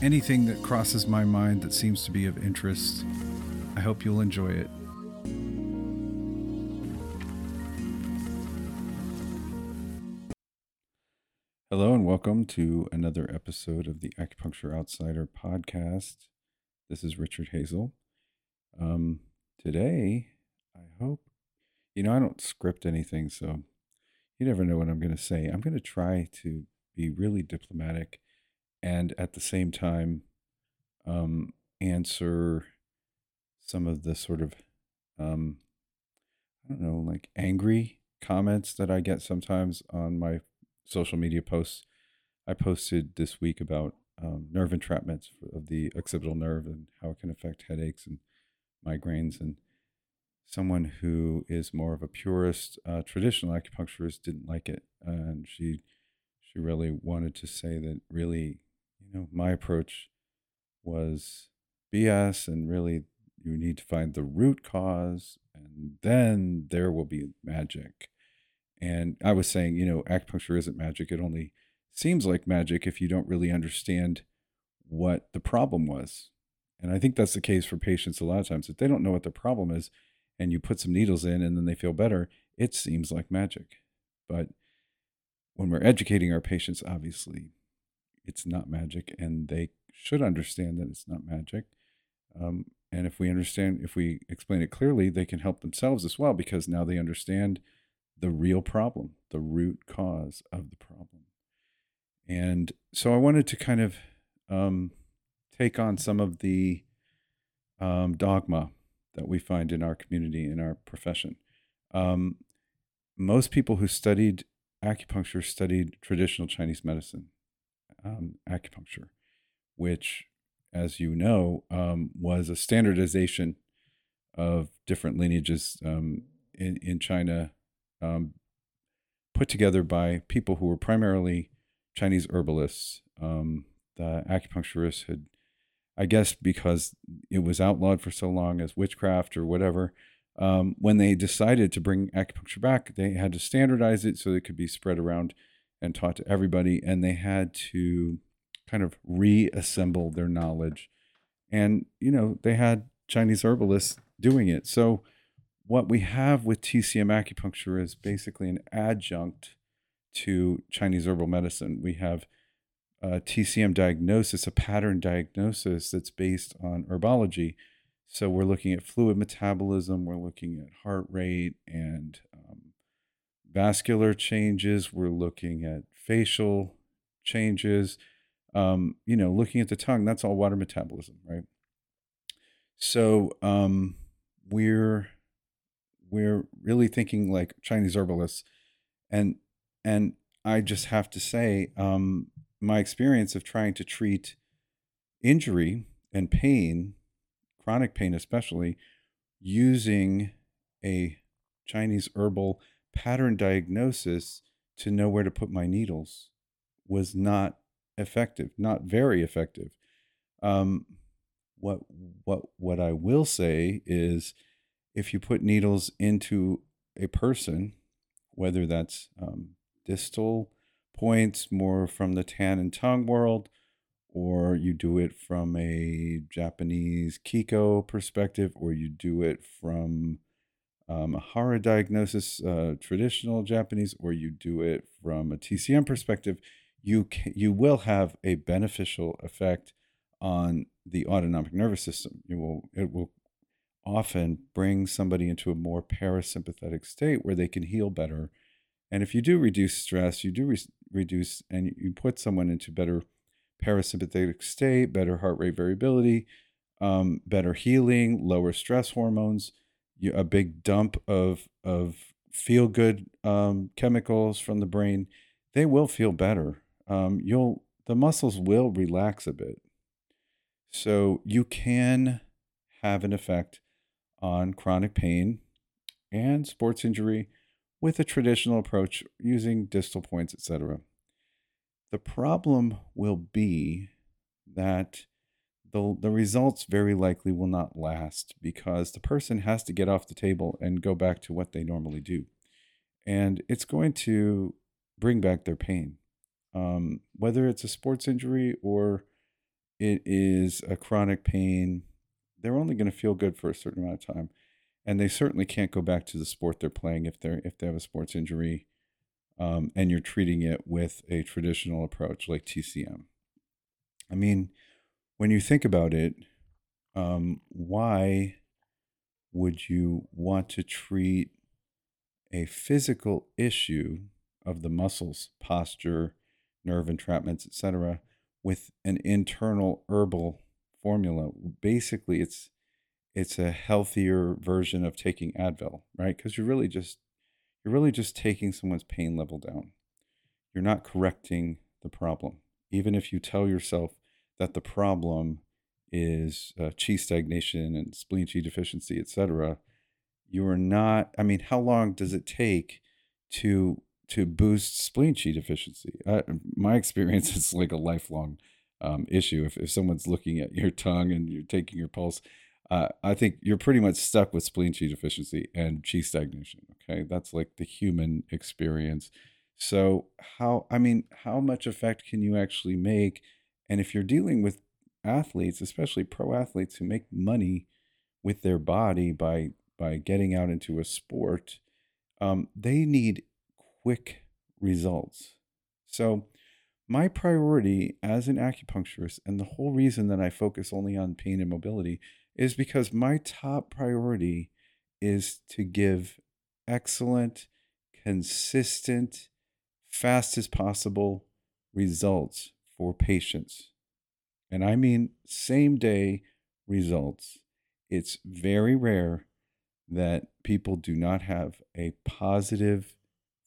anything that crosses my mind that seems to be of interest. I hope you'll enjoy it. Hello, and welcome to another episode of the Acupuncture Outsider podcast. This is Richard Hazel. Um, today, I hope, you know, I don't script anything, so you never know what I'm going to say. I'm going to try to be really diplomatic and at the same time um, answer some of the sort of um, I don't know, like angry comments that I get sometimes on my social media posts. I posted this week about um, nerve entrapments of the occipital nerve and how it can affect headaches and migraines. And someone who is more of a purist, uh, traditional acupuncturist didn't like it, and she she really wanted to say that really you know, my approach was BS and really you need to find the root cause and then there will be magic. And I was saying, you know, acupuncture isn't magic. It only seems like magic if you don't really understand what the problem was. And I think that's the case for patients a lot of times. If they don't know what the problem is and you put some needles in and then they feel better, it seems like magic. But when we're educating our patients, obviously it's not magic, and they should understand that it's not magic. Um, and if we understand, if we explain it clearly, they can help themselves as well because now they understand the real problem, the root cause of the problem. And so I wanted to kind of um, take on some of the um, dogma that we find in our community, in our profession. Um, most people who studied acupuncture studied traditional Chinese medicine um, acupuncture, which, as you know, um, was a standardization of different lineages um, in, in China, um, put together by people who were primarily Chinese herbalists. Um, the acupuncturists had, I guess, because it was outlawed for so long as witchcraft or whatever. Um, when they decided to bring acupuncture back, they had to standardize it so it could be spread around and taught to everybody, and they had to kind of reassemble their knowledge. And, you know, they had Chinese herbalists doing it. So, what we have with TCM acupuncture is basically an adjunct to Chinese herbal medicine. We have a TCM diagnosis, a pattern diagnosis that's based on herbology. So, we're looking at fluid metabolism, we're looking at heart rate and vascular changes. We're looking at facial changes. Um, you know, looking at the tongue, that's all water metabolism, right? So um, we're we're really thinking like Chinese herbalists, and and I just have to say, um, my experience of trying to treat injury and pain, chronic pain especially, using a Chinese herbal pattern diagnosis to know where to put my needles was not effective, not very effective. Um, what what what I will say is, if you put needles into a person, whether that's um, distal points, more from the tan and Tung world, or you do it from a Japanese Kiiko perspective, or you do it from um, a Hara diagnosis, uh, traditional Japanese, or you do it from a TCM perspective, you can, you will have a beneficial effect on the autonomic nervous system. You will it will often bring somebody into a more parasympathetic state where they can heal better. And if you do reduce stress, you do re- reduce and you put someone into better parasympathetic state, better heart rate variability, um, better healing, lower stress hormones a big dump of of feel good um, chemicals from the brain, they will feel better. Um, you'll the muscles will relax a bit. So you can have an effect on chronic pain and sports injury with a traditional approach using distal points, etc. The problem will be that the, the results very likely will not last because the person has to get off the table and go back to what they normally do. And it's going to bring back their pain. Um, whether it's a sports injury or it is a chronic pain, they're only going to feel good for a certain amount of time. And they certainly can't go back to the sport they're playing if they're if they have a sports injury um, and you're treating it with a traditional approach like TCM. I mean, when you think about it, um, why would you want to treat a physical issue of the muscles, posture, nerve entrapments, etc., with an internal herbal formula? Basically, it's it's a healthier version of taking Advil, right? Because you're really just you're really just taking someone's pain level down. You're not correcting the problem. Even if you tell yourself that the problem is uh, chi stagnation and spleen chi deficiency, etc., you are not. I mean, how long does it take to to boost spleen chi deficiency? Uh, my experience is like a lifelong um, issue. If if someone's looking at your tongue and you're taking your pulse, uh, I think you're pretty much stuck with spleen chi deficiency and chi stagnation. Okay, that's like the human experience. So how I mean, how much effect can you actually make? And if you're dealing with athletes, especially pro athletes who make money with their body by by getting out into a sport, um, they need quick results. So my priority as an acupuncturist, and the whole reason that I focus only on pain and mobility, is because my top priority is to give excellent, consistent, fast as possible results for patients. And I mean same day results. It's very rare that people do not have a positive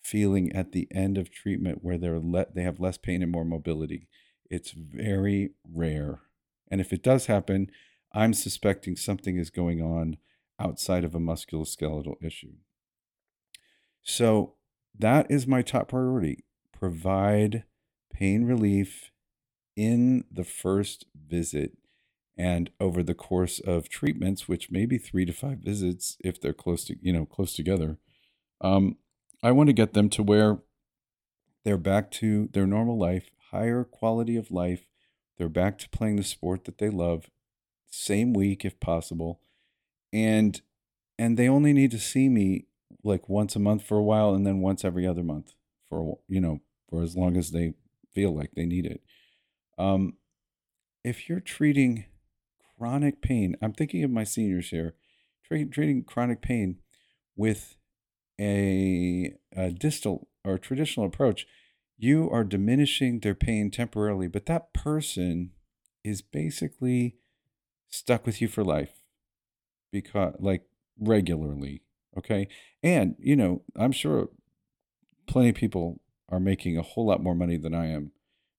feeling at the end of treatment where they're let they have less pain and more mobility. It's very rare. And if it does happen, I'm suspecting something is going on outside of a musculoskeletal issue. So that is my top priority. Provide pain relief in the first visit and over the course of treatments, which may be three to five visits if they're close to, you know, close together. Um, I want to get them to where they're back to their normal life, higher quality of life. They're back to playing the sport that they love, same week if possible. And and they only need to see me like once a month for a while and then once every other month for you know, for as long as they feel like they need it. Um if you're treating chronic pain, I'm thinking of my seniors here, treating chronic pain with a, a distal or traditional approach, you are diminishing their pain temporarily, but that person is basically stuck with you for life because like regularly okay? And you know i'm sure plenty of people are making a whole lot more money than i am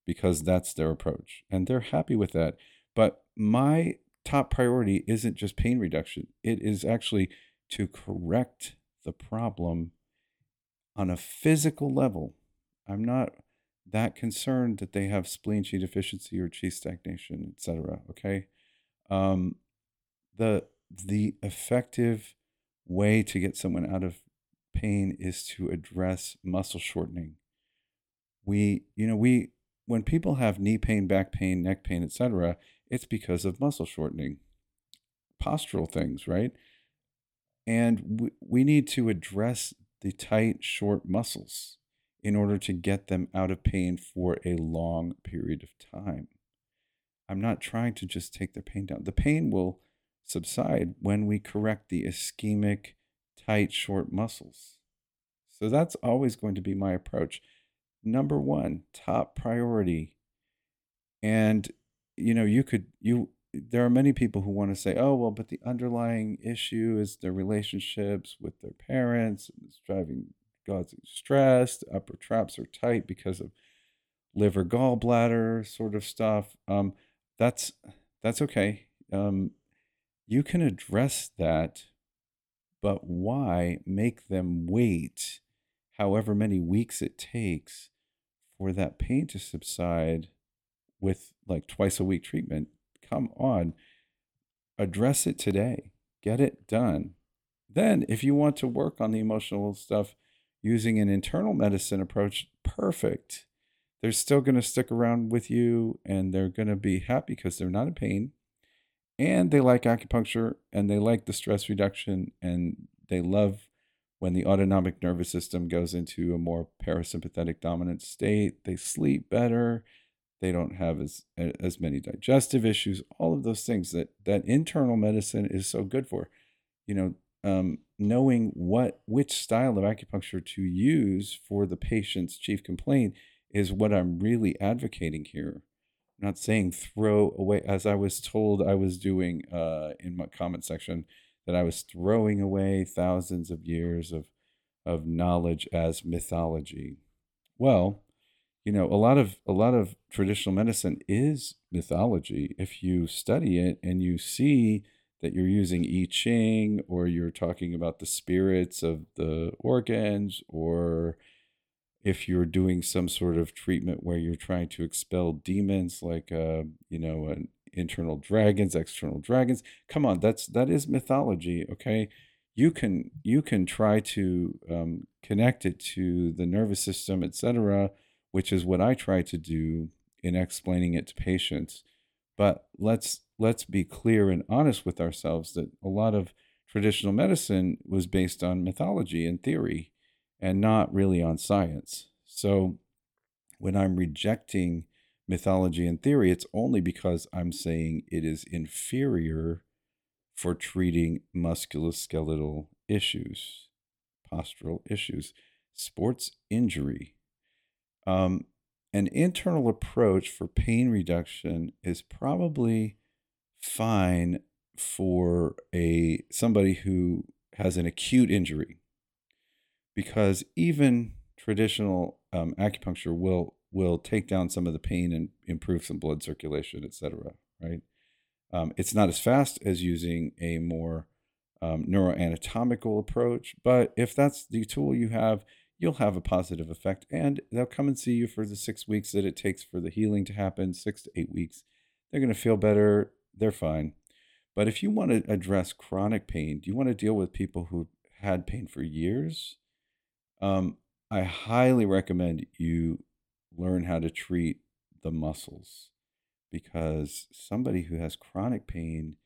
because that's their approach and they're happy with that but my top priority isn't just pain reduction it is actually to correct the problem on a physical level. I'm not that concerned that they have spleen chi deficiency or chi stagnation, etc. Okay, um, the the effective way to get someone out of pain is to address muscle shortening. We, you know, we when people have knee pain, back pain, neck pain, etc., it's because of muscle shortening, postural things, right? And we, we need to address the tight, short muscles in order to get them out of pain for a long period of time. I'm not trying to just take their pain down. The pain will subside when we correct the ischemic, tight, short muscles. So that's always going to be my approach. Number one, top priority. And you know, you could you there are many people who want to say, oh, well, but the underlying issue is their relationships with their parents. It's driving causing stress. The upper traps are tight because of liver gallbladder sort of stuff. Um, that's That's okay. Um, you can address that, but why make them wait however many weeks it takes for that pain to subside with like twice a week treatment? Come on, address it today, get it done. Then, if you want to work on the emotional stuff using an internal medicine approach, perfect. They're still going to stick around with you and they're going to be happy because they're not in pain and they like acupuncture and they like the stress reduction and they love when the autonomic nervous system goes into a more parasympathetic dominant state they sleep better. They don't have as as many digestive issues all of those things that that internal medicine is so good for. You know um, knowing what which style of acupuncture to use for the patient's chief complaint is what i'm really advocating here. I'm not saying throw away as i was told i was doing uh, in my comment section that i was throwing away thousands of years of of knowledge as mythology. Well you know a lot of a lot of traditional medicine is mythology. If you study it and you see that you're using I Ching or you're talking about the spirits of the organs or if you're doing some sort of treatment where you're trying to expel demons like uh, you know an internal dragons external dragons. Come on that's that is mythology okay? You can you can try to um, connect it to the nervous system etc which is what i try to do in explaining it to patients. But let's let's be clear and honest with ourselves that a lot of traditional medicine was based on mythology and theory and not really on science. So when I'm rejecting mythology and theory, it's only because I'm saying it is inferior for treating musculoskeletal issues, postural issues, sports injury. Um, an internal approach for pain reduction is probably fine for a somebody who has an acute injury because even traditional um, acupuncture will will take down some of the pain and improve some blood circulation etc right um, it's not as fast as using a more um, neuroanatomical approach but if that's the tool you have you'll have a positive effect and they'll come and see you for the six weeks that it takes for the healing to happen six to eight weeks they're going to feel better they're fine. But if you want to address chronic pain, do you want to deal with people who had pain for years? Um, I highly recommend you learn how to treat the muscles because somebody who has chronic pain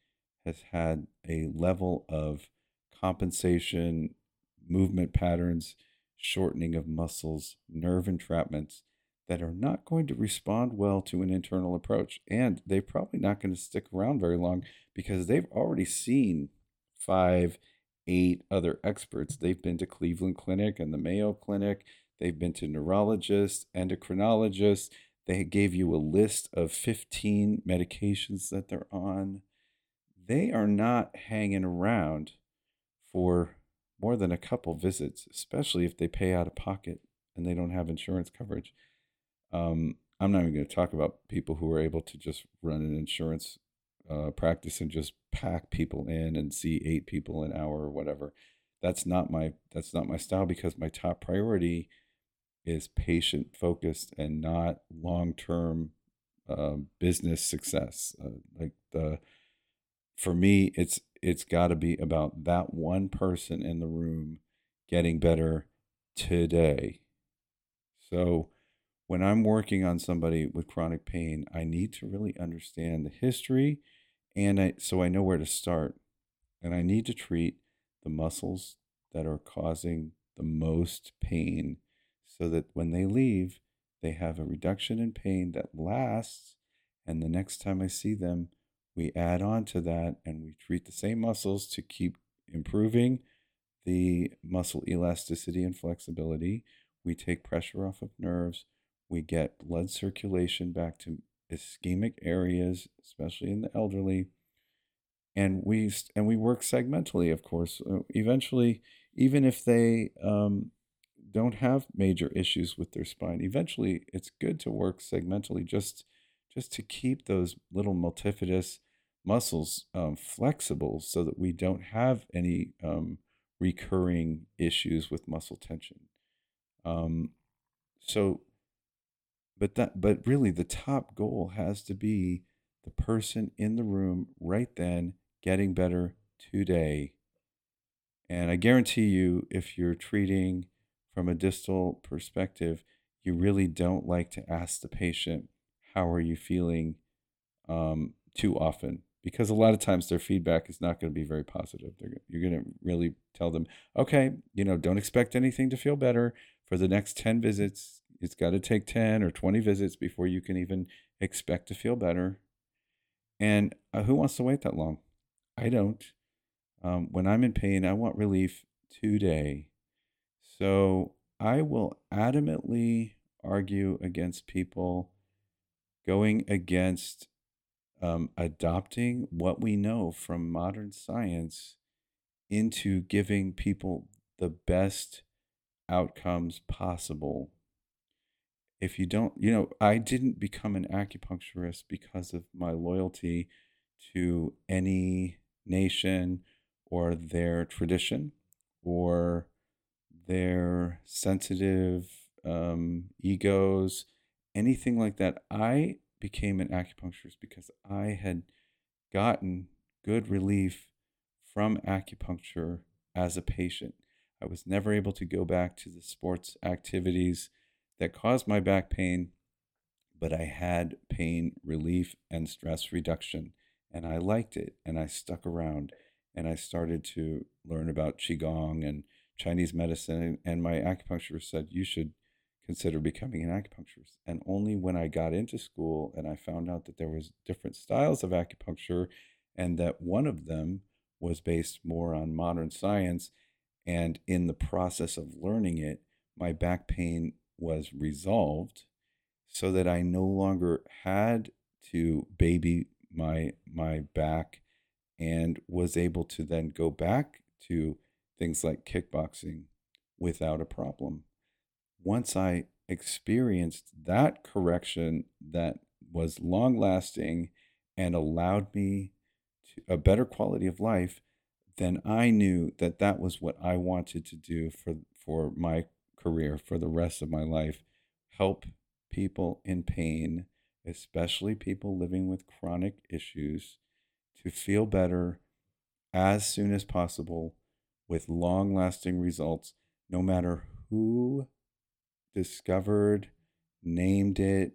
has had a level of compensation, movement patterns, shortening of muscles, nerve entrapments that are not going to respond well to an internal approach. And they're probably not going to stick around very long because they've already seen five, eight other experts. They've been to Cleveland Clinic and the Mayo Clinic. They've been to neurologists, endocrinologists. They gave you a list of 15 medications that they're on. They are not hanging around for more than a couple visits, especially if they pay out of pocket and they don't have insurance coverage. Um, I'm not even going to talk about people who are able to just run an insurance uh, practice and just pack people in and see eight people an hour or whatever. That's not my that's not my style because my top priority is patient focused and not long term uh, business success. Uh, like the for me, it's it's got to be about that one person in the room getting better today. So when I'm working on somebody with chronic pain, I need to really understand the history and I, so I know where to start. And I need to treat the muscles that are causing the most pain so that when they leave, they have a reduction in pain that lasts. And the next time I see them, we add on to that and we treat the same muscles to keep improving the muscle elasticity and flexibility. We take pressure off of nerves we get blood circulation back to ischemic areas, especially in the elderly. And we and we work segmentally, of course. Uh, eventually, even if they um, don't have major issues with their spine, eventually it's good to work segmentally just just to keep those little multifidus muscles um, flexible so that we don't have any um, recurring issues with muscle tension. Um, so, but that, but really, the top goal has to be the person in the room right then getting better today. And I guarantee you, if you're treating from a distal perspective, you really don't like to ask the patient, How are you feeling? Um, too often because a lot of times their feedback is not going to be very positive. They're, you're going to really tell them, okay, you know, don't expect anything to feel better for the next 10 visits. It's got to take 10 or 20 visits before you can even expect to feel better. And uh, who wants to wait that long? I don't. Um, when I'm in pain, I want relief today. So I will adamantly argue against people going against um, adopting what we know from modern science into giving people the best outcomes possible. If you don't, you know, I didn't become an acupuncturist because of my loyalty to any nation or their tradition or their sensitive um, egos, anything like that. I became an acupuncturist because I had gotten good relief from acupuncture as a patient. I was never able to go back to the sports activities that caused my back pain, but I had pain relief and stress reduction, and I liked it, and I stuck around, and I started to learn about qigong and Chinese medicine, and my acupuncturist said you should consider becoming an acupuncturist. And only when I got into school and I found out that there was different styles of acupuncture and that one of them was based more on modern science and in the process of learning it, my back pain was resolved so that I no longer had to baby my my back and was able to then go back to things like kickboxing without a problem once I experienced that correction that was long lasting and allowed me to a better quality of life, then I knew that that was what I wanted to do for, for my career, for the rest of my life. Help people in pain, especially people living with chronic issues, to feel better as soon as possible with long lasting results, no matter who discovered, named it,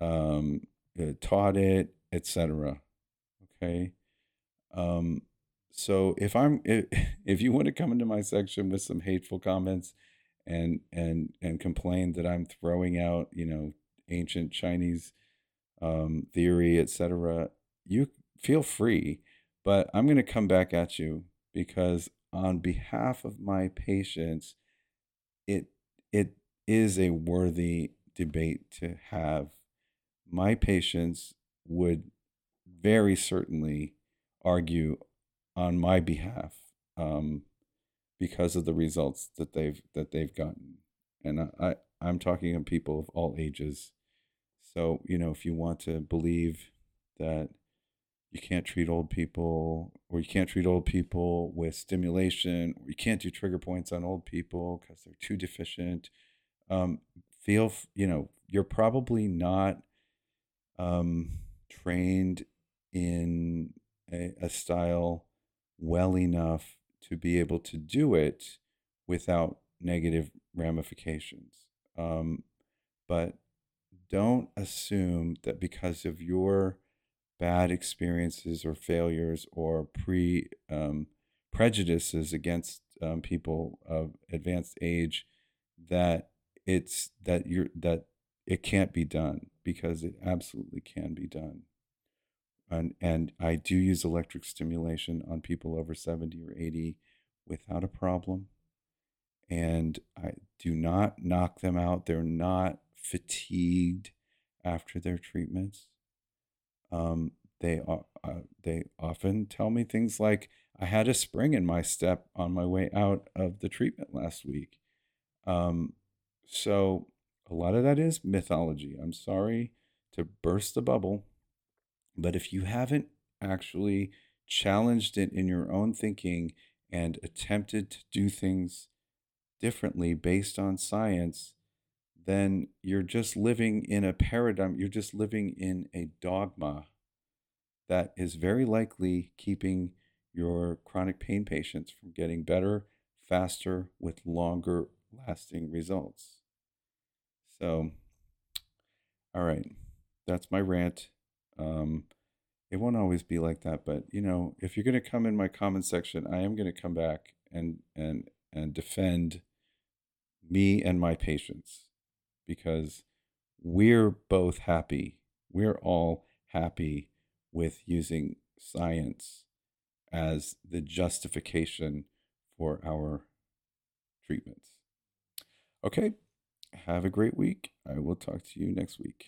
um, uh, taught it, etc. Okay. Um, so if I'm if, if you want to come into my section with some hateful comments and and and complain that I'm throwing out you know ancient Chinese um, theory etc. You feel free, but I'm going to come back at you because on behalf of my patients, it it is a worthy debate to have. My patients would very certainly argue on my behalf um, because of the results that they've that they've gotten, and I, I I'm talking of people of all ages. So you know, if you want to believe that you can't treat old people or you can't treat old people with stimulation you can't do trigger points on old people because they're too deficient um, feel you know you're probably not um, trained in a, a style well enough to be able to do it without negative ramifications. Um, but don't assume that because of your bad experiences or failures or pre um, prejudices against um, people of advanced age that it's that you're that it can't be done because it absolutely can be done. And and I do use electric stimulation on people over 70 or 80 without a problem. And I do not knock them out. They're not fatigued after their treatments. Um, they uh, they often tell me things like, "I had a spring in my step on my way out of the treatment last week." Um, so a lot of that is mythology. I'm sorry to burst the bubble, but if you haven't actually challenged it in your own thinking and attempted to do things differently based on science, then you're just living in a paradigm, you're just living in a dogma that is very likely keeping your chronic pain patients from getting better, faster, with longer lasting results. So, all right, that's my rant. Um, it won't always be like that, but you know, if you're going to come in my comment section, I am going to come back and and and defend me and my patients because we're both happy. We're all happy with using science as the justification for our treatments. Okay, have a great week. I will talk to you next week.